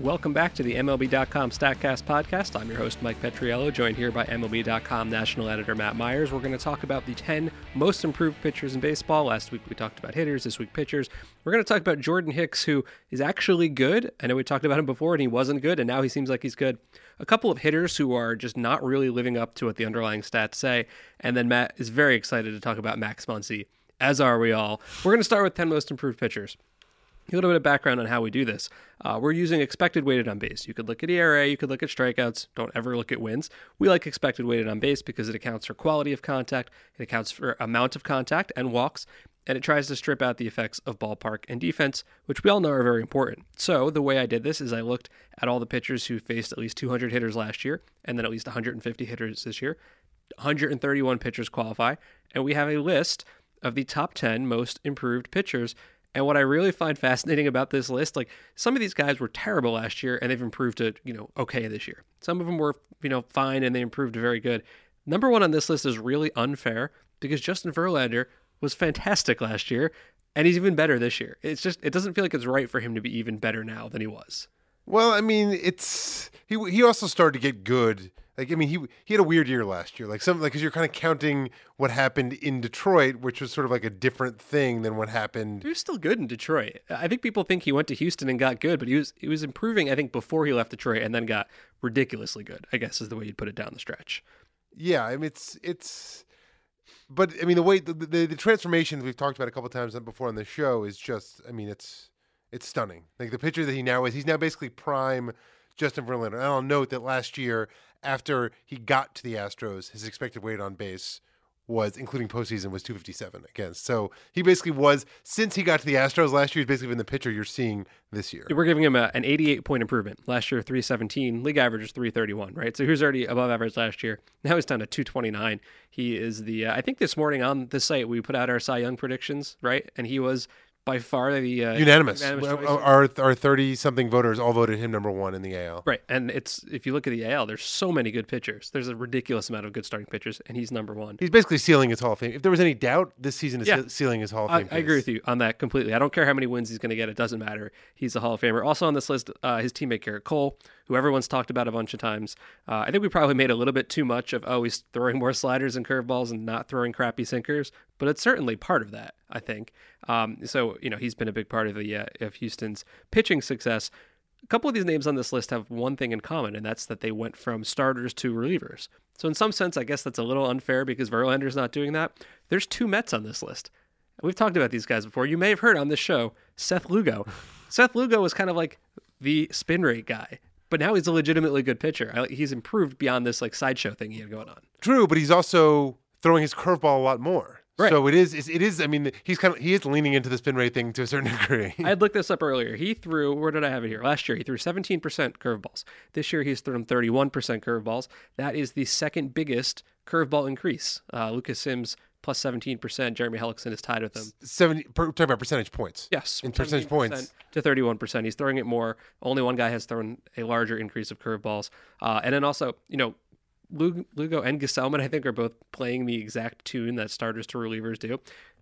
Welcome back to the MLB.com StatCast podcast. I'm your host, Mike Petriello, joined here by MLB.com national editor Matt Meyers. We're going to talk about the 10 most improved pitchers in baseball. Last week we talked about hitters, this week pitchers. We're going to talk about Jordan Hicks, who is actually good. I know we talked about him before and he wasn't good, and now he seems like he's good. A couple of hitters who are just not really living up to what the underlying stats say. And then Matt is very excited to talk about Max Muncy, as are we all. We're going to start with 10 most improved pitchers. A little bit of background on how we do this. Uh, we're using expected weighted on base. You could look at ERA, you could look at strikeouts. Don't ever look at wins. We like expected weighted on base because it accounts for quality of contact, it accounts for amount of contact and walks, and it tries to strip out the effects of ballpark and defense, which we all know are very important. So the way I did this is I looked at all the pitchers who faced at least 200 hitters last year, and then at least 150 hitters this year. 131 pitchers qualify, and we have a list of the top 10 most improved pitchers and what I really find fascinating about this list, like some of these guys were terrible last year and they've improved to, you know, okay this year. Some of them were, you know, fine and they improved to very good. Number one on this list is really unfair because Justin Verlander was fantastic last year and he's even better this year. It's just, it doesn't feel like it's right for him to be even better now than he was. Well, I mean, it's he. He also started to get good. Like, I mean, he he had a weird year last year. Like some, like, because you're kind of counting what happened in Detroit, which was sort of like a different thing than what happened. He was still good in Detroit. I think people think he went to Houston and got good, but he was he was improving. I think before he left Detroit, and then got ridiculously good. I guess is the way you'd put it down the stretch. Yeah, I mean, it's it's. But I mean, the way the the, the transformations we've talked about a couple times before on the show is just. I mean, it's it's stunning. Like the pitcher that he now is, he's now basically prime Justin Verlander. And I'll note that last year, after he got to the Astros, his expected weight on base was, including postseason, was 257 against. So he basically was, since he got to the Astros last year, he's basically been the pitcher you're seeing this year. We're giving him a, an 88 point improvement. Last year, 317. League average is 331, right? So he was already above average last year. Now he's down to 229. He is the, uh, I think this morning on the site, we put out our Cy Young predictions, right? And he was by far the uh, unanimous. unanimous our our thirty something voters all voted him number one in the AL. Right, and it's if you look at the AL, there's so many good pitchers. There's a ridiculous amount of good starting pitchers, and he's number one. He's basically sealing his Hall of Fame. If there was any doubt, this season is yeah. sealing his Hall of Fame. I, I, agree with you on that completely. I don't care how many wins he's going to get; it doesn't matter. He's a Hall of Famer. Also on this list, uh, his teammate Gerrit Cole, who everyone's talked about a bunch of times. Uh, I think we probably made a little bit too much of oh he's throwing more sliders and curveballs and not throwing crappy sinkers, but it's certainly part of that. I think. Um, so you know he's been a big part of the uh, of Houston's pitching success. A couple of these names on this list have one thing in common, and that's that they went from starters to relievers. So in some sense, I guess that's a little unfair because Verlander's not doing that. There's two Mets on this list. We've talked about these guys before. You may have heard on this show Seth Lugo. Seth Lugo was kind of like the spin rate guy but now he's a legitimately good pitcher. He's improved beyond this like sideshow thing he had going on. True, but he's also throwing his curveball a lot more. Right. So it is. It is. I mean, he's kind of he is leaning into the spin rate thing to a certain degree. I had looked this up earlier. He threw. Where did I have it here? Last year he threw 17% curveballs. This year he's thrown 31% curveballs. That is the second biggest curveball increase. Uh, Lucas Sims plus 17%. Jeremy Hellickson is tied with him. 70, per, talking about percentage points. Yes. In percentage points. To 31%. He's throwing it more. Only one guy has thrown a larger increase of curveballs. Uh, and then also, you know, Lugo and Gsellman, I think, are both playing the exact tune that starters to relievers do.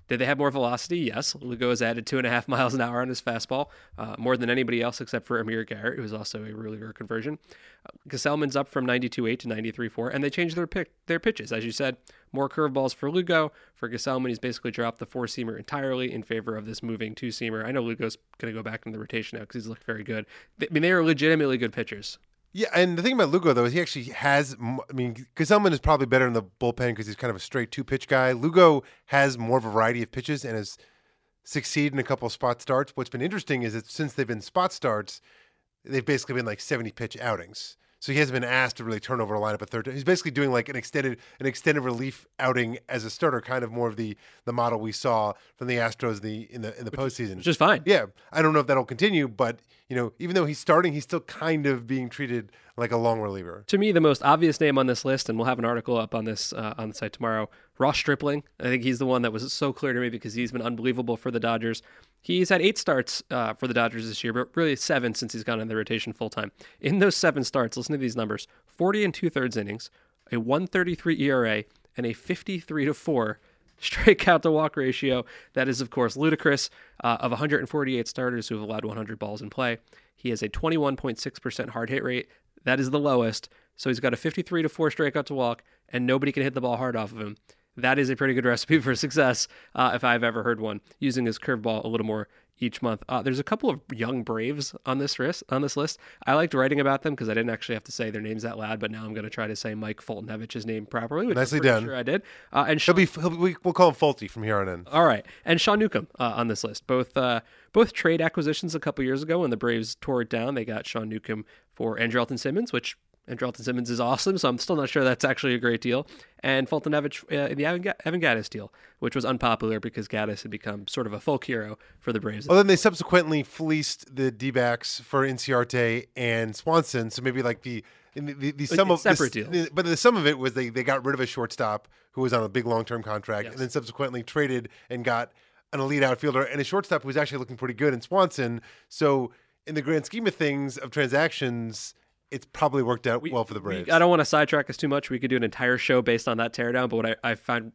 Did they have more velocity? Yes. Lugo has added two and a half miles an hour on his fastball, uh, more than anybody else except for Amir Garrett, who is also a reliever conversion. Uh, Gsellman's up from 92.8 to 93.4, and they changed their pick, their pitches. As you said, more curveballs for Lugo. For Gsellman, he's basically dropped the four seamer entirely in favor of this moving two seamer. I know Lugo's going to go back into the rotation now because he's looked very good. I mean, they are legitimately good pitchers. Yeah, and the thing about Lugo though is he actually has. I mean, Gsellman is probably better in the bullpen because he's kind of a straight two pitch guy. Lugo has more variety of pitches and has succeeded in a couple of spot starts. What's been interesting is that since they've been spot starts, they've basically been like seventy pitch outings. So he hasn't been asked to really turn over a lineup a third. time. He's basically doing like an extended an extended relief outing as a starter, kind of more of the the model we saw from the Astros the in the in the which, postseason. Which is fine. Yeah, I don't know if that'll continue, but you know, even though he's starting, he's still kind of being treated like a long reliever. To me, the most obvious name on this list, and we'll have an article up on this uh, on the site tomorrow. Ross Stripling. I think he's the one that was so clear to me because he's been unbelievable for the Dodgers. He's had eight starts uh, for the Dodgers this year, but really seven since he's gone in the rotation full time. In those seven starts, listen to these numbers: forty and two thirds innings, a one thirty three ERA, and a fifty three to four strikeout to walk ratio. That is, of course, ludicrous. Uh, of 148 starters who have allowed 100 balls in play, he has a 21.6% hard hit rate. That is the lowest. So he's got a 53 to 4 strikeout to walk, and nobody can hit the ball hard off of him. That is a pretty good recipe for success, uh, if I've ever heard one, using his curveball a little more each month. Uh, there's a couple of young Braves on this list. On this list, I liked writing about them because I didn't actually have to say their names out loud. But now I'm going to try to say Mike Foltynewicz name properly. Which Nicely I'm done. Sure, I did. Uh, and He'll be, he'll be, we'll call him Faulty from here on in. all right, and Sean Newcomb uh, on this list. Both uh, both trade acquisitions a couple years ago when the Braves tore it down. They got Sean Newcomb for Andrew Andrelton Simmons, which Andrelton Simmons is awesome. So I'm still not sure that's actually a great deal. And Foltynewicz uh, in the Evan, Evan Gattis deal, which was unpopular because Gattis had become sort of a folk hero for the Braves. Well, then they subsequently fleeced the D backs for Inciarte and Swanson. So maybe like the the, the, the sum of separate the, deals. But the sum of it was they, they got rid of a shortstop who was on a big long term contract, Yes. and then subsequently traded and got an elite outfielder and a shortstop who was actually looking pretty good in Swanson. So in the grand scheme of things of transactions, it's probably worked out well for the We- Braves. I don't want to sidetrack us too much. We could do an entire show based on that teardown. But what I, I find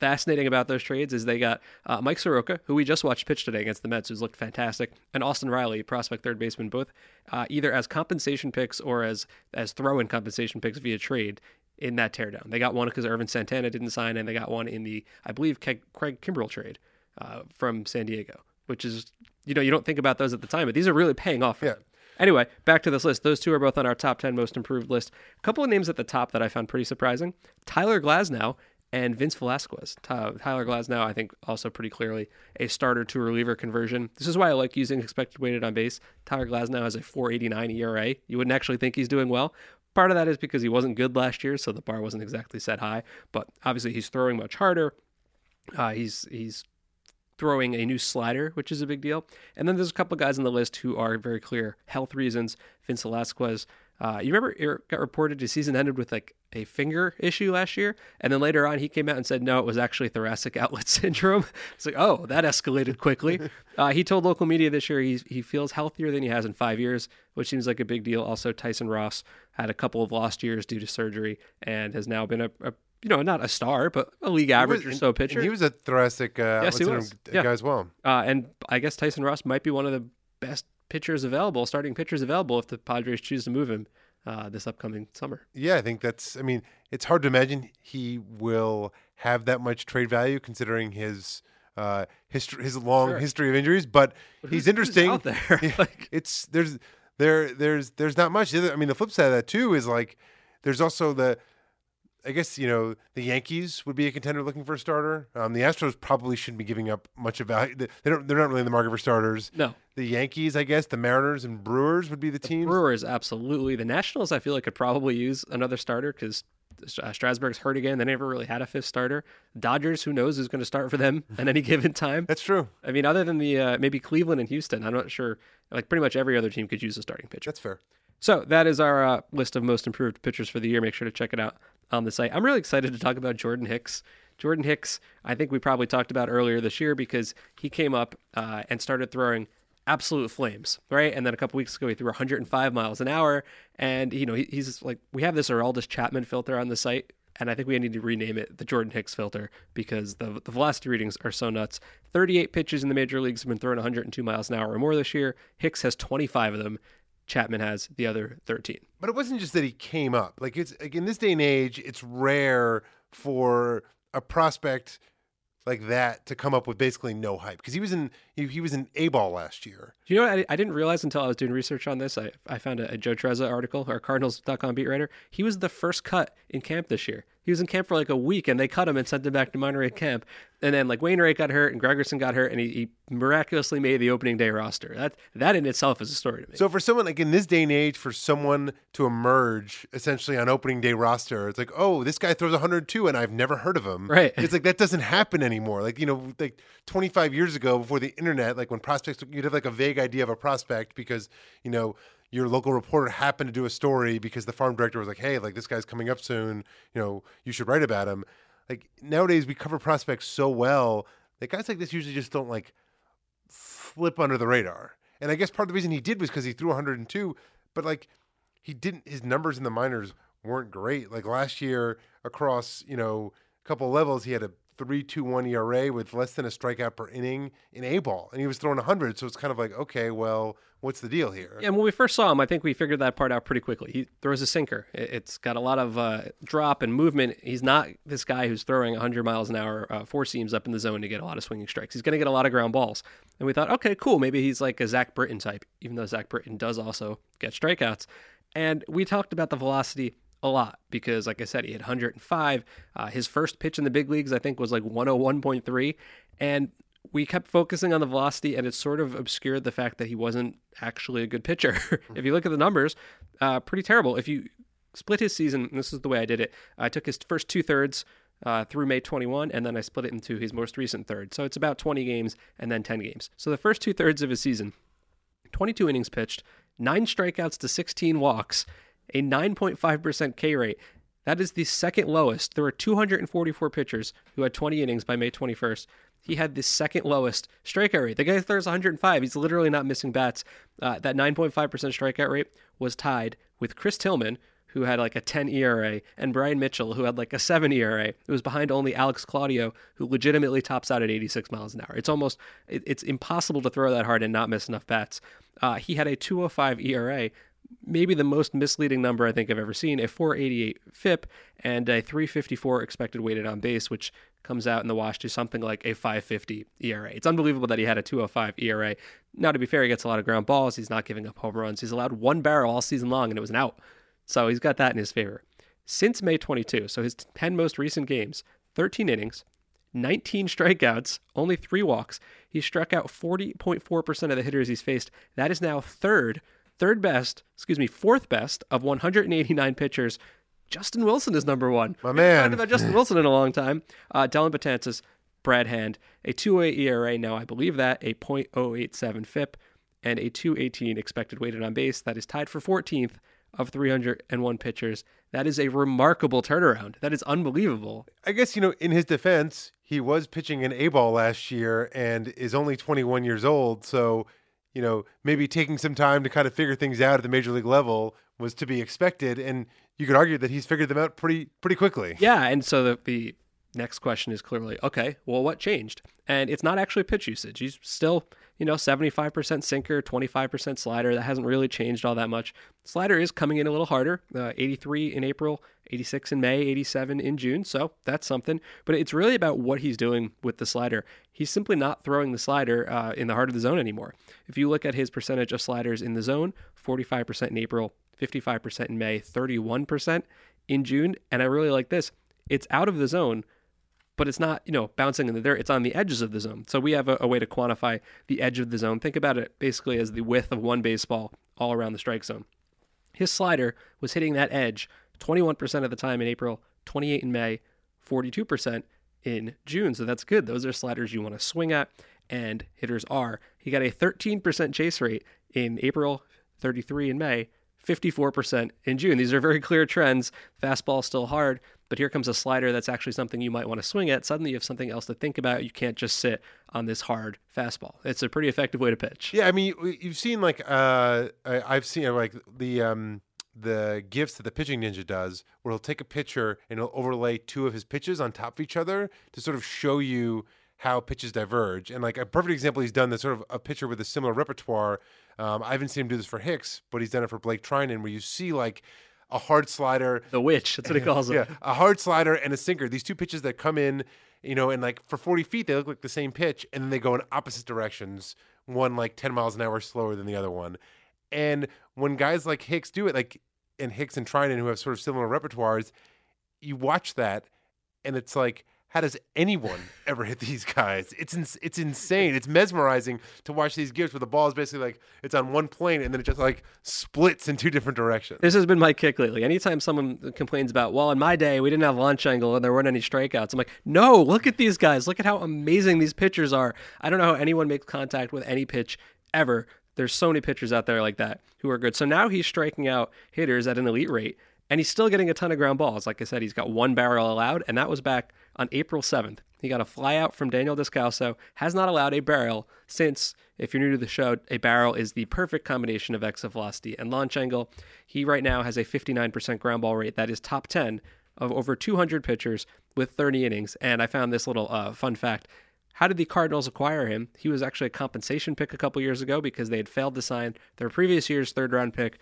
fascinating about those trades is they got uh, Mike Soroka, who we just watched pitch today against the Mets, who's looked fantastic, and Austin Riley, prospect third baseman, both uh, either as compensation picks or as as throw-in compensation picks via trade in that teardown. They got one because Ervin Santana didn't sign, and they got one in the I believe Craig Kimbrel trade uh, from San Diego, which is you know you don't think about those at the time, but these are really paying off. Yeah. them. Anyway, back to this list. Those two are both on our top 10 most improved list. A couple of names at the top that I found pretty surprising Tyler Glasnow and Vince Velasquez. Tyler Glasnow, I think, also pretty clearly a starter to reliever conversion. This is why I like using expected weighted on base. Tyler Glasnow has a 489 ERA. You wouldn't actually think he's doing well. Part of that is because he wasn't good last year, so the bar wasn't exactly set high. But obviously, he's throwing much harder. Uh, he's he's throwing a new slider, which is a big deal. And then there's a couple of guys on the list who are very clear health reasons. Vince Velasquez. Uh, you remember it got reported his season ended with like a finger issue last year, and then later on he came out and said no, it was actually thoracic outlet syndrome. It's like oh, that escalated quickly. uh, he told local media this year he he feels healthier than he has in five years, which seems like a big deal. Also, Tyson Ross had a couple of lost years due to surgery and has now been a, a you know not a star but a league average or so pitcher. he was a thoracic uh, Yes, he was. Yeah. guy as well. Uh, and I guess Tyson Ross might be one of the best pitchers available, starting pitchers available, if the Padres choose to move him uh, this upcoming summer. Yeah, I think that's. I mean, it's hard to imagine he will have that much trade value considering his uh, history, his long Sure. history of injuries. But, But he's interesting. out there. Like- it's there's there there's there's not much. I mean, the flip side of that too is like there's also the. I guess you know the Yankees would be a contender looking for a starter. Um, the Astros probably shouldn't be giving up much of value. They don't. They're not really in the market for starters. No, The Yankees, I guess, the Mariners and Brewers would be the teams. Brewers absolutely. The Nationals, I feel like could probably use another starter because uh, Strasburg's hurt again. They never really had a fifth starter. Dodgers, who knows who's going to start for them at any given time. That's true. I mean, other than the uh, maybe Cleveland and Houston, I'm not sure. Like pretty much every other team could use a starting pitcher. That's fair. So that is our uh, list of most improved pitchers for the year. Make sure to check it out on the site. I'm really excited to talk about Jordan Hicks. Jordan Hicks, I think we probably talked about earlier this year because he came up uh, and started throwing absolute flames, right? And then a couple weeks ago, he threw 105 miles an hour. And, you know, he, he's like, we have this Aroldis Chapman filter on the site. And I think we need to rename it the Jordan Hicks filter because the, the velocity readings are so nuts. 38 pitches in the major leagues have been thrown 102 miles an hour or more this year. Hicks has 25 of them. Chapman has the other 13. But it wasn't just that he came up. Like it's like in this day and age, it's rare for a prospect like that to come up with basically no hype because he was in he, he was in A ball last year. You know what I, I didn't realize until I was doing research on this? I, I found a, a Joe Trezza article, our Cardinals.com beat writer. He was the first cut in camp this year. He was in camp for like a week and they cut him and sent him back to Monterey camp. And then like Wainwright got hurt and Gregerson got hurt and he, he miraculously made the opening day roster. That that in itself is a story to me. So for someone like in this day and age, for someone to emerge essentially on opening day roster, it's like, oh, this guy throws 102 and I've never heard of him. Right. It's like that doesn't happen anymore. Like you know, like 25 years ago, before the internet, like when prospects, you'd have like a vague idea of a prospect because you know your local reporter happened to do a story because the farm director was like, hey, like this guy's coming up soon. You know, you should write about him. Like nowadays, we cover prospects so well that guys like this usually just don't like slip under the radar. And I guess part of the reason he did was because he threw 102, but like he didn't, his numbers in the minors weren't great. Like last year across, you know, a couple levels, he had a three two one ERA with less than a strikeout per inning in A ball, and he was throwing hundred. So it's kind of like, okay, well, what's the deal here? And when we first saw him, I think we figured that part out pretty quickly. He throws a sinker. It- It's got a lot of uh, drop and movement. He's not this guy who's throwing 100 miles an hour uh, four seams up in the zone to get a lot of swinging strikes. He's going to get a lot of ground balls. And we thought, okay, cool. Maybe he's like a Zach Britton type, even though Zach Britton does also get strikeouts. And we talked about the velocity a lot because, like I said, he had 105. Uh, his first pitch in the big leagues, I think, was like 101.3. And we kept focusing on the velocity, and it sort of obscured the fact that he wasn't actually a good pitcher. if you look at the numbers, uh, pretty terrible. If you split his season, this is the way I did it. I took his first two thirds uh, through May 21, and then I split it into his most recent third. So it's about 20 games and then 10 games. So the first two thirds of his season, 22 innings pitched, nine strikeouts to 16 walks, a 9.5% K rate. That is the second lowest. There were 244 pitchers who had 20 innings by May 21st. He had the second lowest strikeout rate. The guy throws 105. He's literally not missing bats. Uh, that 9.5% strikeout rate was tied with Chris Tillman, who had like a 10 ERA, and Bryan Mitchell, who had like a 7 ERA. It was behind only Alex Claudio, who legitimately tops out at 86 miles an hour. It's almost, it, it's impossible to throw that hard and not miss enough bats. Uh, he had a 205 ERA, maybe the most misleading number I think I've ever seen, a 488 FIP and a 354 expected weighted on base, which comes out in the wash to something like a 550 ERA. It's unbelievable that he had a 205 ERA. Now, to be fair, he gets a lot of ground balls. He's not giving up home runs. He's allowed one barrel all season long, and it was an out. So he's got that in his favor. Since May 22, so his 10 most recent games, 13 innings, 19 strikeouts, only three walks. He struck out 40.4% of the hitters he's faced. That is now third, third best, excuse me, fourth best of 189 pitchers. Justin Wilson is number one. My We man. talked about Justin Wilson in a long time. Uh, Dellin Betances, Brad Hand, a 2.08 ERA now, I believe that, a .087 FIP, and a 218 expected weighted on base. That is tied for 14th of 301 pitchers. That is a remarkable turnaround. That is unbelievable. I guess you know, in his defense, he was pitching an A ball last year and is only 21 years old. So, you know, maybe taking some time to kind of figure things out at the major league level was to be expected. And you could argue that he's figured them out pretty pretty quickly. Yeah, and so the, the next question is clearly okay, well, what changed? And it's not actually pitch usage. He's still, you know, 75% sinker, 25% slider. That hasn't really changed all that much. Slider is coming in a little harder uh, 83 in April, 86 in May, 87 in June. So that's something. But it's really about what he's doing with the slider. He's simply not throwing the slider uh, in the heart of the zone anymore. If you look at his percentage of sliders in the zone, 45% in April, 55% in May, 31% in June. And I really like this. It's out of the zone, but it's not, you know, bouncing in the dirt. It's on the edges of the zone. So we have a, a way to quantify the edge of the zone. Think about it basically as the width of one baseball all around the strike zone. His slider was hitting that edge 21% of the time in April, 28 in May, 42% in June. So that's good. Those are sliders you want to swing at, and hitters are. He got a 13% chase rate in April, 33 in May, 54% in June. These are very clear trends. Fastball still hard, but here comes a slider that's actually something you might want to swing at. Suddenly you have something else to think about. You can't just sit on this hard fastball. It's a pretty effective way to pitch. Yeah, I mean, you- you've seen like uh, I've seen like the um the gifts that the pitching ninja does, where he'll take a pitcher and he'll overlay two of his pitches on top of each other to sort of show you how pitches diverge. And like a perfect example, he's done this sort of a pitcher with a similar repertoire. Um, I haven't seen him do this for Hicks, but he's done it for Blake Treinen, where you see like a hard slider, The witch, that's what he calls it. yeah, a hard slider and a sinker. These two pitches that come in, you know, and like for 40 feet, they look like the same pitch, and then they go in opposite directions. One like 10 miles an hour slower than the other one. And when guys like Hicks do it, like and Hicks and Treinen, who have sort of similar repertoires, you watch that, and it's like, how does anyone ever hit these guys? It's ins- it's insane. It's mesmerizing to watch these gifts where the ball is basically like it's on one plane and then it just like splits in two different directions. This has been my kick lately. Anytime someone complains about, well, in my day, we didn't have launch angle and there weren't any strikeouts, I'm like, no, look at these guys. Look at how amazing these pitchers are. I don't know how anyone makes contact with any pitch ever. There's so many pitchers out there like that who are good. So now he's striking out hitters at an elite rate and he's still getting a ton of ground balls. Like I said, he's got one barrel allowed, and that was back on April 7th. He got a flyout from Daniel Descalso, has not allowed a barrel since, if you're new to the show, a barrel is the perfect combination of exit velocity and launch angle. He right now has a 59% ground ball rate that is top 10 of over 200 pitchers with 30 innings. And I found this little uh, fun fact. How did the Cardinals acquire him? He was actually a compensation pick a couple years ago because they had failed to sign their previous year's third round pick,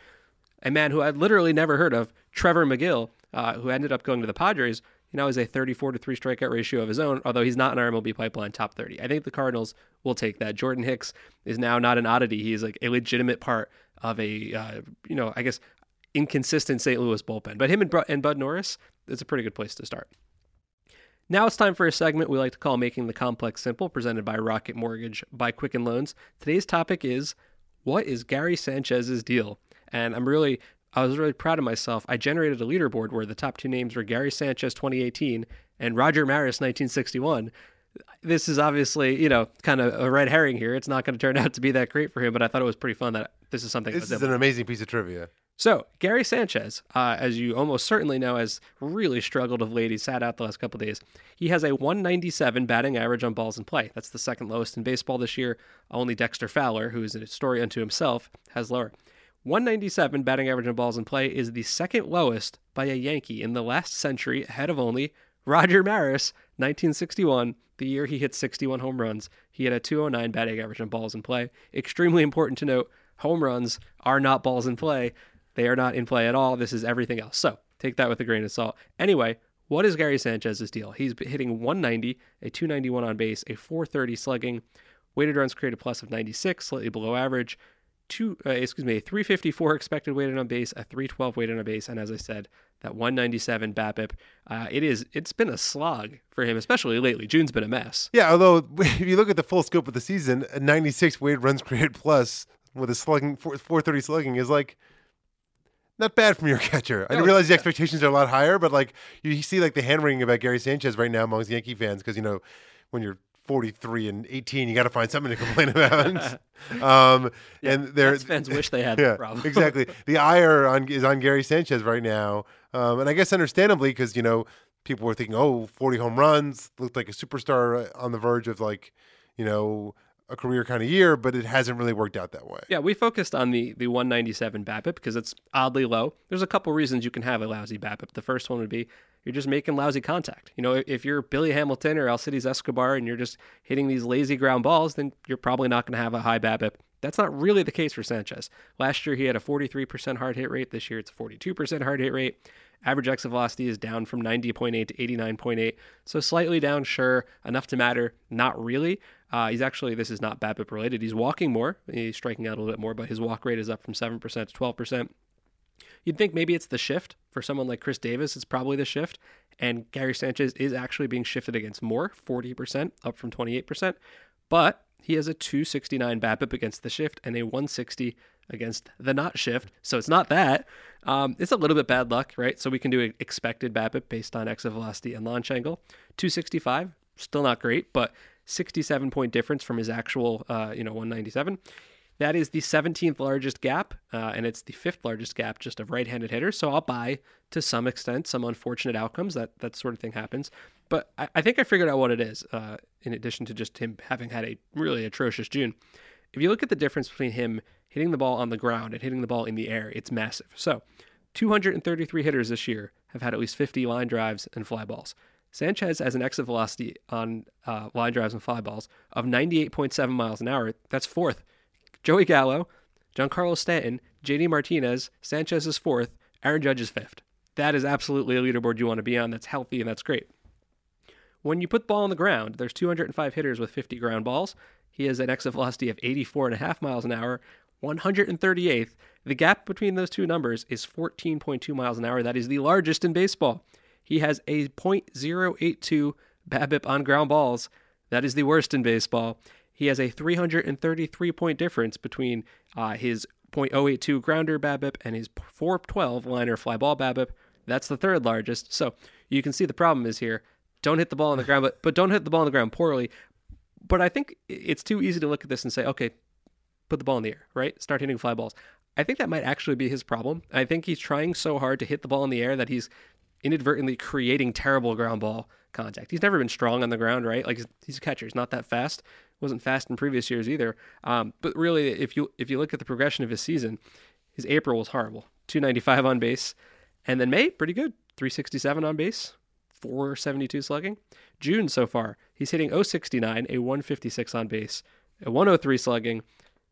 a man who I'd literally never heard of, Trevor Megill, uh, who ended up going to the Padres. He now has a 34 to 3 strikeout ratio of his own, although he's not in our MLB pipeline top 30. I think the Cardinals will take that. Jordan Hicks is now not an oddity. He's like a legitimate part of a, uh, you know, I guess inconsistent St. Louis bullpen. But him and, and Bud Norris, it's a pretty good place to start. Now it's time for a segment we like to call Making the Complex Simple, presented by Rocket Mortgage by Quicken Loans. Today's topic is What is Gary Sanchez's deal? And I'm really, I was really proud of myself. I generated a leaderboard where the top two names were Gary Sanchez 2018 and Roger Maris 1961. This is obviously, you know, kind of a red herring here. It's not going to turn out to be that great for him, but I thought it was pretty fun that this is something. This is an amazing piece of trivia. So, Gary Sanchez, uh, as you almost certainly know, has really struggled of late. He sat out the last couple days. He has a 197 batting average on balls in play. That's the second lowest in baseball this year. Only Dexter Fowler, who is a story unto himself, has lower. 197 batting average on balls in play is the second lowest by a Yankee in the last century, ahead of only Roger Maris, 1961, the year he hit 61 home runs. He had a 209 batting average on balls in play. Extremely important to note home runs are not balls in play. They are not in play at all. This is everything else. So take that with a grain of salt. Anyway, what is Gary Sanchez's deal? He's hitting 190, a 291 on base, a 430 slugging, weighted runs created plus of 96, slightly below average, two, uh, excuse me, a 354 expected weighted on base, a 312 weighted on base, and as I said, that 197 BABIP. Uh, it is. It's been a slog for him, especially lately. June's been a mess. Yeah, although if you look at the full scope of the season, a 96 weighted runs created plus with a slugging 430 slugging is like not bad from your catcher. I didn't realize the expectations are a lot higher, but like you see like the hand wringing about Gary Sanchez right now amongst Yankee fans because you know when you're 43 and 18, you got to find something to complain about. um, yeah, and their fans wish they had yeah, that problem. exactly. The ire on is on Gary Sanchez right now, um, and I guess understandably because you know people were thinking, oh, 40 home runs, looked like a superstar uh, on the verge of like, you know, a career kind of year, but it hasn't really worked out that way. Yeah, we focused on the the 197 BABIP because it's oddly low. There's a couple reasons you can have a lousy BABIP. The first one would be you're just making lousy contact. You know, if you're Billy Hamilton or Alcides Escobar and you're just hitting these lazy ground balls, then you're probably not going to have a high BABIP. That's not really the case for Sanchez. Last year he had a 43% hard hit rate. This year it's a 42% hard hit rate. Average exit velocity is down from 90.8 to 89.8. So slightly down, sure. Enough to matter? Not really. Uh, he's actually, this is not BABIP related. He's walking more. He's striking out a little bit more, but his walk rate is up from 7% to 12%. You'd think maybe it's the shift. For someone like Chris Davis, it's probably the shift. And Gary Sanchez is actually being shifted against more, 40%, up from 28%. But he has a 269 BABIP against the shift and a 160 against the not shift. So it's not that. Um, it's a little bit bad luck, right? So we can do an expected BABIP based on exit velocity and launch angle. 265, still not great, but 67 point difference from his actual, uh, you know, 197. That is the 17th largest gap, uh, and it's the fifth largest gap just of right-handed hitters. So I'll buy to some extent some unfortunate outcomes that that sort of thing happens. But I, I think I figured out what it is. Uh, in addition to just him having had a really atrocious June, if you look at the difference between him hitting the ball on the ground and hitting the ball in the air, it's massive. So 233 hitters this year have had at least 50 line drives and fly balls. Sanchez has an exit velocity on uh, line drives and fly balls of 98.7 miles an hour. That's fourth. Joey Gallo, Giancarlo Stanton, JD Martinez, Sanchez is fourth, Aaron Judge is fifth. That is absolutely a leaderboard you want to be on. That's healthy and that's great. When you put the ball on the ground, there's 205 hitters with 50 ground balls. He has an exit velocity of 84.5 miles an hour, 138th. The gap between those two numbers is 14.2 miles an hour. That is the largest in baseball. He has a .082 BABIP on ground balls. That is the worst in baseball. He has a 333 point difference between uh, his .082 grounder BABIP and his 412 liner fly ball BABIP. That's the third largest. So you can see the problem is here. Don't hit the ball on the ground, but but don't hit the ball on the ground poorly. But I think it's too easy to look at this and say, okay, put the ball in the air, right? Start hitting fly balls. I think that might actually be his problem. I think he's trying so hard to hit the ball in the air that he's inadvertently creating terrible ground ball contact. He's never been strong on the ground, right? Like he's a catcher. He's not that fast. Wasn't fast in previous years either. Um, but really, if you if you look at the progression of his season, his April was horrible. 295 on base, and then May pretty good. 367 on base, 472 slugging. June so far, he's hitting 069, a 156 on base, a 103 slugging,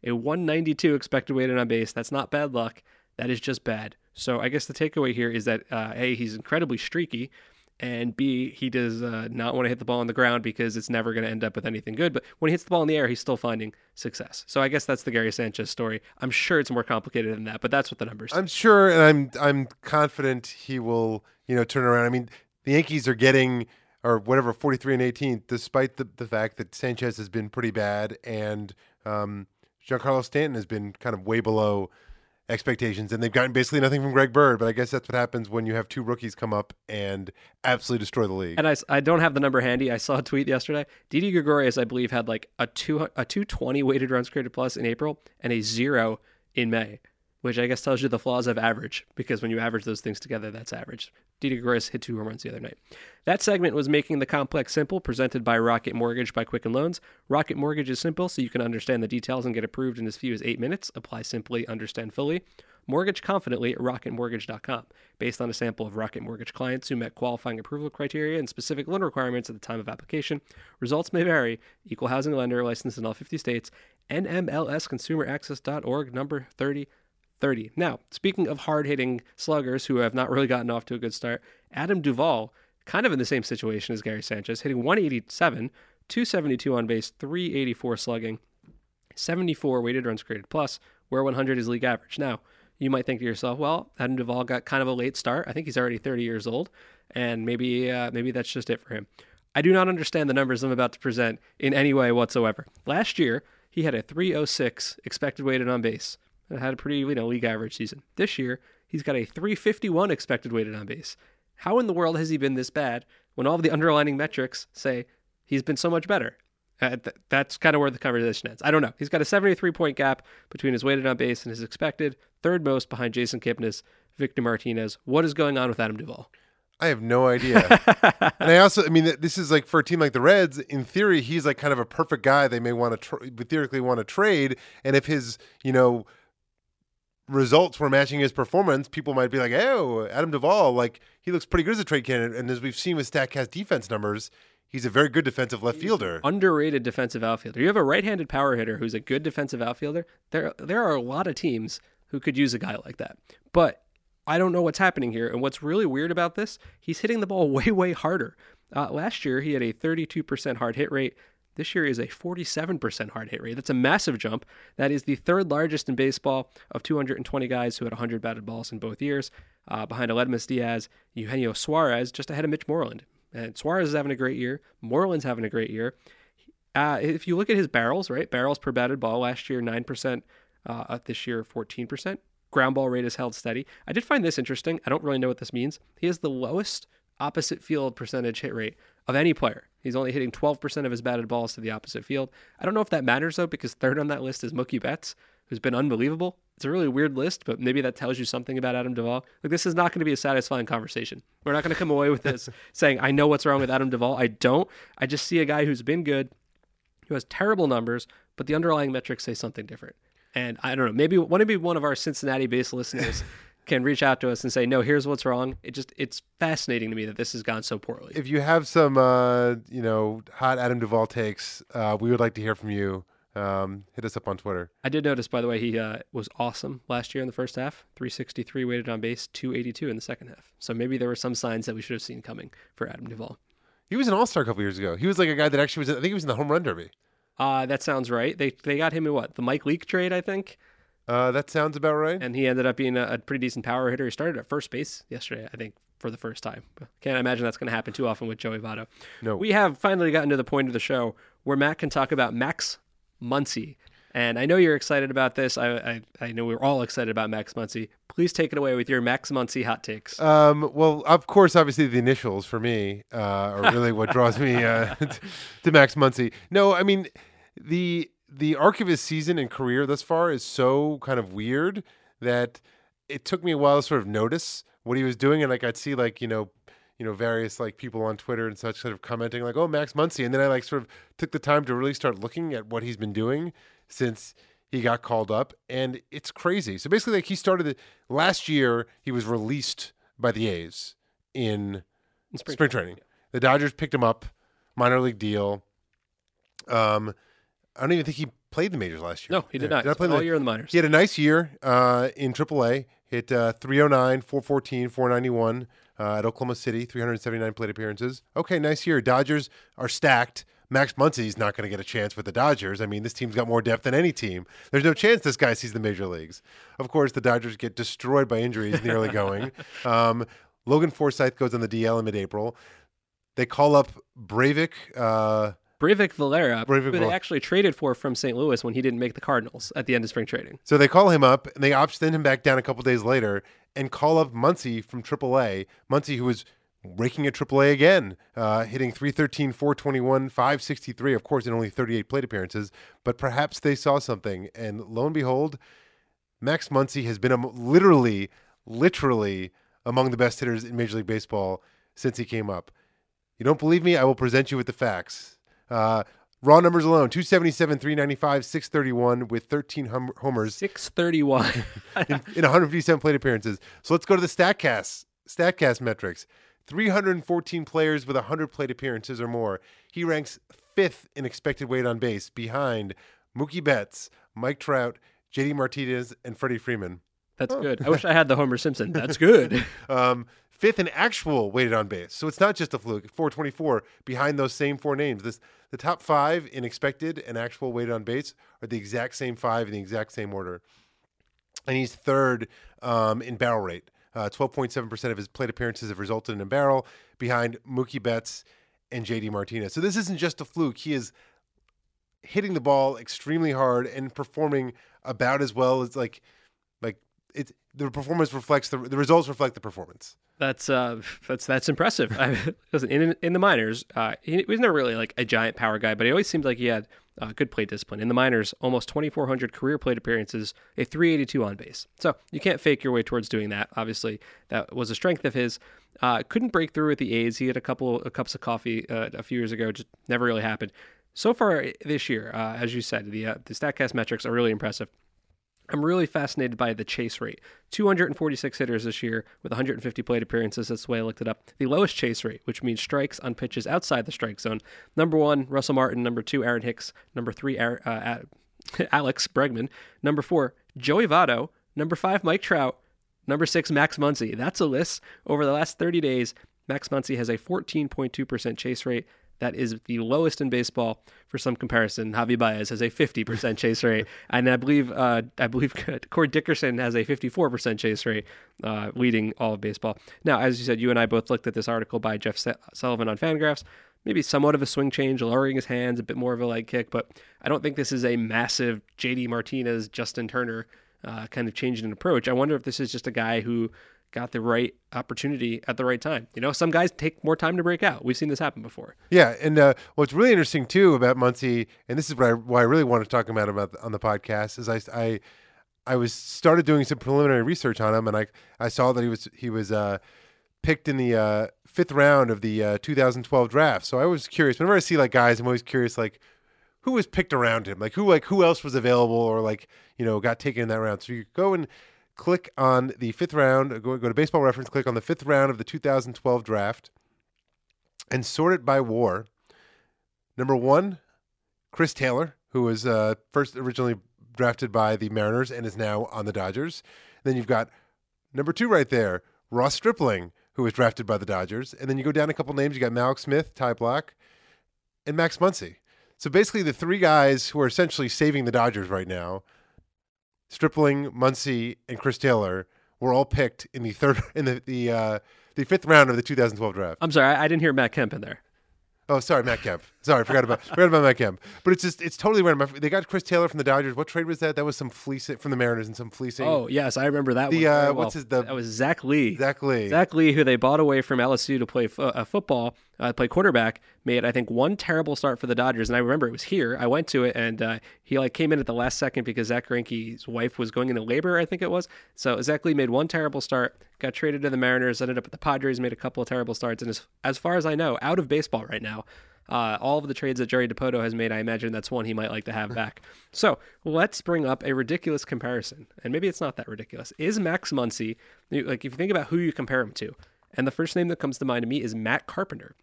a 192 expected weighted on base. That's not bad luck. That is just bad. So I guess the takeaway here is that uh, A, he's incredibly streaky, and B, he does uh, not want to hit the ball on the ground because it's never going to end up with anything good. But when he hits the ball in the air, he's still finding success. So I guess that's the Gary Sanchez story. I'm sure it's more complicated than that, but that's what the numbers. I'm sure, and I'm I'm confident he will, you know, turn around. I mean, the Yankees are getting or whatever 43 and 18, despite the the fact that Sanchez has been pretty bad and um, Giancarlo Stanton has been kind of way below expectations, and they've gotten basically nothing from Greg Bird. But I guess that's what happens when you have two rookies come up and absolutely destroy the league. And I, I don't have the number handy. I saw a tweet yesterday. Didi Gregorius, I believe, had like a two a two twenty weighted runs created plus in April and a zero in May, which I guess tells you the flaws of average because when you average those things together, that's average. Didi Gregorius hit two home runs the other night. That segment was making the complex simple, presented by Rocket Mortgage by Quicken Loans. Rocket Mortgage is simple, so you can understand the details and get approved in as few as eight minutes. Apply simply, understand fully. Mortgage confidently at rocketmortgage.com. Based on a sample of Rocket Mortgage clients who met qualifying approval criteria and specific loan requirements at the time of application, results may vary. Equal housing lender licensed in all 50 states. NMLSconsumeraccess.org number 3030. Now, speaking of hard hitting sluggers who have not really gotten off to a good start, Adam Duvall, kind of in the same situation as Gary Sanchez, hitting 187, 272 on base, 384 slugging, 74 weighted runs created plus, where 100 is league average. Now, you might think to yourself, well, Adam Duvall got kind of a late start. I think he's already 30 years old, and maybe uh, maybe that's just it for him. I do not understand the numbers I'm about to present in any way whatsoever. Last year, he had a 306 expected weighted on base had a pretty you know league average season. This year, he's got a 351 expected weighted on base. How in the world has he been this bad when all of the underlining metrics say he's been so much better? Uh, th- that's kind of where the conversation ends. I don't know. He's got a 73 point gap between his weighted on base and his expected, third most behind Jason Kipnis, Victor Martinez. What is going on with Adam Duvall? I have no idea. and I also, I mean, this is like for a team like the Reds. In theory, he's like kind of a perfect guy. They may want to tra- theoretically want to trade, and if his, you know, results were matching his performance, people might be like, "Oh, Adam Duvall, like he looks pretty good as a trade candidate." And as we've seen with Statcast defense numbers, he's a very good defensive left fielder. Underrated defensive outfielder. You have a right-handed power hitter who's a good defensive outfielder. There, there are a lot of teams who could use a guy like that, but I don't know what's happening here. And what's really weird about this, he's hitting the ball way, way harder. Uh, last year, he had a 32% hard hit rate. This year is a 47% hard hit rate. That's a massive jump. That is the third largest in baseball of 220 guys who had 100 batted balls in both years, uh, behind Aledmys Diaz, Eugenio Suarez, just ahead of Mitch Moreland. And Suarez is having a great year. Moreland's having a great year. Uh, if you look at his barrels, right, barrels per batted ball last year, 9%, uh, this year, 14%. Ground ball rate is held steady. I did find this interesting. I don't really know what this means. He has the lowest opposite field percentage hit rate of any player. He's only hitting 12% of his batted balls to the opposite field. I don't know if that matters though, because third on that list is Mookie Betts, who's been unbelievable. It's a really weird list, but maybe that tells you something about Adam Duvall. Like this is not going to be a satisfying conversation. We're not going to come away with this saying I know what's wrong with Adam Duvall. I don't. I just see a guy who's been good, who has terrible numbers, but the underlying metrics say something different. And I don't know. Maybe maybe one of our Cincinnati-based listeners can reach out to us and say, "No, here's what's wrong." It just it's fascinating to me that this has gone so poorly. If you have some, uh, you know, hot Adam Duvall takes, uh, we would like to hear from you. Um, hit us up on Twitter. I did notice, by the way, he uh, was awesome last year in the first half. 363 weighted on base, 282 in the second half. So maybe there were some signs that we should have seen coming for Adam Duvall. He was an All Star a couple years ago. He was like a guy that actually was. I think he was in the home run derby. Uh, that sounds right. They they got him in what the Mike Leake trade, I think. Uh, that sounds about right. And he ended up being a, a, pretty decent power hitter. He started at first base yesterday, I think, for the first time. Can't imagine that's going to happen too often with Joey Votto. No. We have finally gotten to the point of the show where Matt can talk about Max Muncy. And I know you're excited about this. I, I, I know we're all excited about Max Muncy. Please take it away with your Max Muncy hot takes. Um, well, of course, obviously the initials for me uh, are really what draws me uh, to Max Muncy. No, I mean the the arc of his season and career thus far is so kind of weird that it took me a while to sort of notice what he was doing, and like I'd see like you know, you know, various like people on Twitter and such sort of commenting like, "Oh, Max Muncy," and then I like sort of took the time to really start looking at what he's been doing since he got called up, and it's crazy. So basically, like he started last year, he was released by the A's in In spring, spring training. The Dodgers picked him up, minor league deal. Um, I don't even think he played the majors last year. No, he did Yeah. not. Did I play All the, year in the minors. He had a nice year uh, in AAA. Hit uh, 309, 414, 491 uh, at Oklahoma City, 379 plate appearances. Okay, nice year. Dodgers are stacked. Max Muncy's not going to get a chance with the Dodgers. I mean, this team's got more depth than any team. There's no chance this guy sees the major leagues. Of course, the Dodgers get destroyed by injuries in the early going. Um, Logan Forsythe goes on the DL in mid-April. They call up Breyvic. Uh, Breyvic Valera, Breyvic who they actually traded for from St. Louis when he didn't make the Cardinals at the end of spring trading. So they call him up and they opt send him back down a couple days later and call up Muncy from AAA. Muncy, who was raking at AAA again, uh, hitting 313, 421, 563, of course, in only 38 plate appearances. But perhaps they saw something. And lo and behold, Max Muncy has been am- literally, literally among the best hitters in Major League Baseball since he came up. You don't believe me? I will present you with the facts. Uh, raw numbers alone 277, 395, 631 with 13 hum- homers 631. in, in 157 plate appearances. So let's go to the Statcast Statcast metrics. 314 players with 100 plate appearances or more. He ranks fifth in expected weight on base, behind Mookie Betts, Mike Trout, JD Martinez, and Freddie Freeman. That's good. I wish I had the Homer Simpson. That's good. Um, fifth in actual weighted on base. So it's not just a fluke. 424 behind those same four names. This the top five in expected and actual weighted on base are the exact same five in the exact same order. And he's third um, in barrel rate. Uh, 12.7% of his plate appearances have resulted in a barrel behind Mookie Betts and JD Martinez. So this isn't just a fluke. He is hitting the ball extremely hard and performing about as well as like it's the performance reflects the the results reflect the performance. That's uh, that's that's impressive. I, listen, in in the minors, uh, he was never really like a giant power guy, but he always seemed like he had uh, good plate discipline. In the minors, almost 2,400 career plate appearances, a 382 on base. So you can't fake your way towards doing that. Obviously, that was a strength of his. Uh, couldn't break through with the A's. He had a couple of cups of coffee uh, a few years ago, just never really happened. So far this year, uh, as you said, the uh, the Statcast metrics are really impressive. I'm really fascinated by the chase rate. 246 hitters this year with 150 plate appearances. That's the way I looked it up. The lowest chase rate, which means strikes on pitches outside the strike zone. Number one, Russell Martin. Number two, Aaron Hicks. Number three, uh, Alex Bregman. Number four, Joey Votto. Number five, Mike Trout. Number six, Max Muncy. That's a list. Over the last 30 days, Max Muncy has a 14.2% chase rate. That is the lowest in baseball. For some comparison, Javi Baez has a 50% chase rate, and I believe uh, I believe Corey Dickerson has a 54% chase rate, uh, leading all of baseball. Now, as you said, you and I both looked at this article by Jeff Sullivan on Fangraphs. Maybe somewhat of a swing change, lowering his hands, a bit more of a leg kick, but I don't think this is a massive JD Martinez, Justin Turner uh, kind of change in approach. I wonder if this is just a guy who got the right opportunity at the right time. You know, some guys take more time to break out. We've seen this happen before. Yeah, and uh, what's really interesting too about Muncy, and this is what I, why I really wanted to talk about him on the podcast, is I, I, I was started doing some preliminary research on him, and I, I saw that he was he was uh, picked in the uh, fifth round of the uh, 2012 draft. So I was curious. Whenever I see like guys, I'm always curious like who was picked around him, like who like who else was available or like you know got taken in that round. So you go and click on the fifth round, go, go to baseball reference, click on the fifth round of the 2012 draft, and sort it by war. Number one, Chris Taylor, who was uh, first originally drafted by the Mariners and is now on the Dodgers. then you've got number two right there, Ross Stripling, who was drafted by the Dodgers. And then you go down a couple names. You got Mallex Smith, Ty Blach, and Max Muncy. So basically, the three guys who are essentially saving the Dodgers right now Stripling, Muncy, and Chris Taylor were all picked in the third in the the uh, the fifth round of the 2012 draft. I'm sorry, I, I didn't hear Matt Kemp in there. Oh, sorry, Matt Kemp. Sorry, forgot about forgot about Matt Kemp. But it's just it's totally random. They got Chris Taylor from the Dodgers. What trade was that? That was some fleecing from the Mariners and some fleecing. Oh yes, I remember that. The, one uh, well. what's his- the- that was Zach Lee. Zach Lee. Zach Lee, who they bought away from LSU to play fo- uh, football, uh, play quarterback, made I think one terrible start for the Dodgers, and I remember it was here. I went to it, and uh, he like came in at the last second because Zack Greinke's wife was going into labor, I think it was. So Zach Lee made one terrible start, got traded to the Mariners, ended up at the Padres, made a couple of terrible starts, and as, as far as I know, out of baseball right now. Uh, all of the trades that Jerry Dipoto has made, I imagine that's one he might like to have back. So let's bring up a ridiculous comparison, and maybe it's not that ridiculous. Is Max Muncy like if you think about who you compare him to? And the first name that comes to mind to me is Matt Carpenter.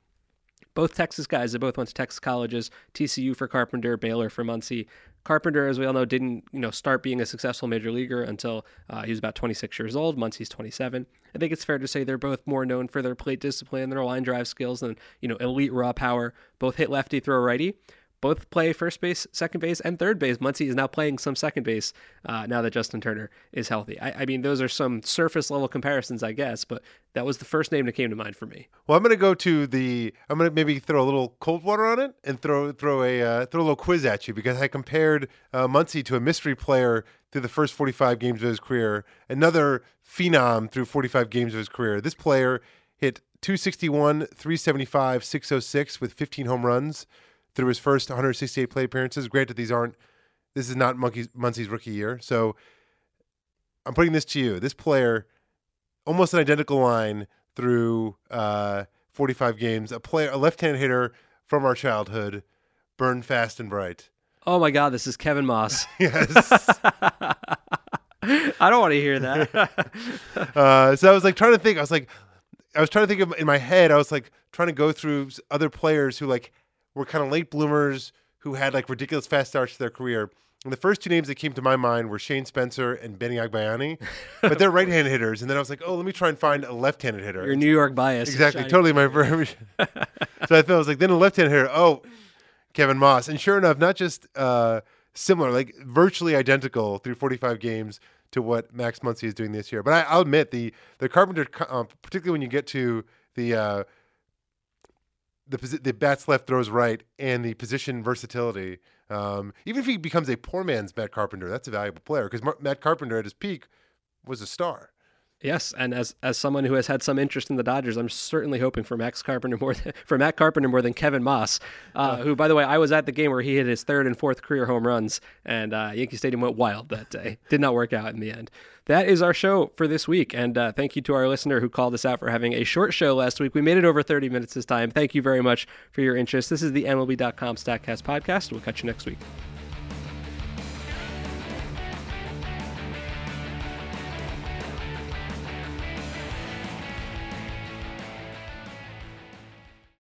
Both Texas guys. They both went to Texas colleges. TCU for Carpenter, Baylor for Muncy. Carpenter, as we all know, didn't you know start being a successful major leaguer until uh, he was about 26 years old. Muncy's 27. I think it's fair to say they're both more known for their plate discipline, their line drive skills, and you know elite raw power. Both hit lefty, throw righty both play first base, second base, and third base. Muncy is now playing some second base uh, now that Justin Turner is healthy. I, I, mean, those are some surface level comparisons, I guess, but that was the first name that came to mind for me. Well, I'm going to go to the. I'm going to maybe throw a little cold water on it and throw throw a uh, throw a little quiz at you because I compared uh, Muncy to a mystery player through the first 45 games of his career, another phenom through 45 games of his career. This player hit 261, 375, 606 with 15 home runs through his first 168 plate appearances. Granted, these aren't. This is not Monkey's, Muncy's rookie year, so I'm putting this to you. This player, almost an identical line through uh, 45 games. A player, a left-handed hitter from our childhood, burned fast and bright. Oh my God, this is Kevin Maas. yes. I don't want to hear that. uh, so I was like trying to think. I was like, I was trying to think of in my head. I was like trying to go through other players who like were kind of late bloomers who had like ridiculous fast starts to their career. And the first two names that came to my mind were Shane Spencer and Benny Agbayani, but they're right-handed hitters. And then I was like, oh, let me try and find a left-handed hitter. Your New York bias, exactly, totally my version. so I thought I was like, then a left-handed hitter. Oh, Kevin Maas, and sure enough, not just uh, similar, like virtually identical through 45 games to what Max Muncy is doing this year. But I, will admit the the Carpenter, uh, particularly when you get to the uh, the the bats left, throws right, and the position versatility. Um, even if he becomes a poor man's Matt Carpenter, that's a valuable player because Matt Carpenter at his peak was a star. Yes, and as as someone who has had some interest in the Dodgers, I'm certainly hoping for Max Carpenter more than, for Matt Carpenter more than Kevin Maas, uh, who, by the way, I was at the game where he hit his third and fourth career home runs, and uh, Yankee Stadium went wild that day. Did not work out in the end. That is our show for this week, and uh, thank you to our listener who called us out for having a short show last week. We made it over 30 minutes this time. Thank you very much for your interest. This is the MLB.com Statcast podcast. We'll catch you next week.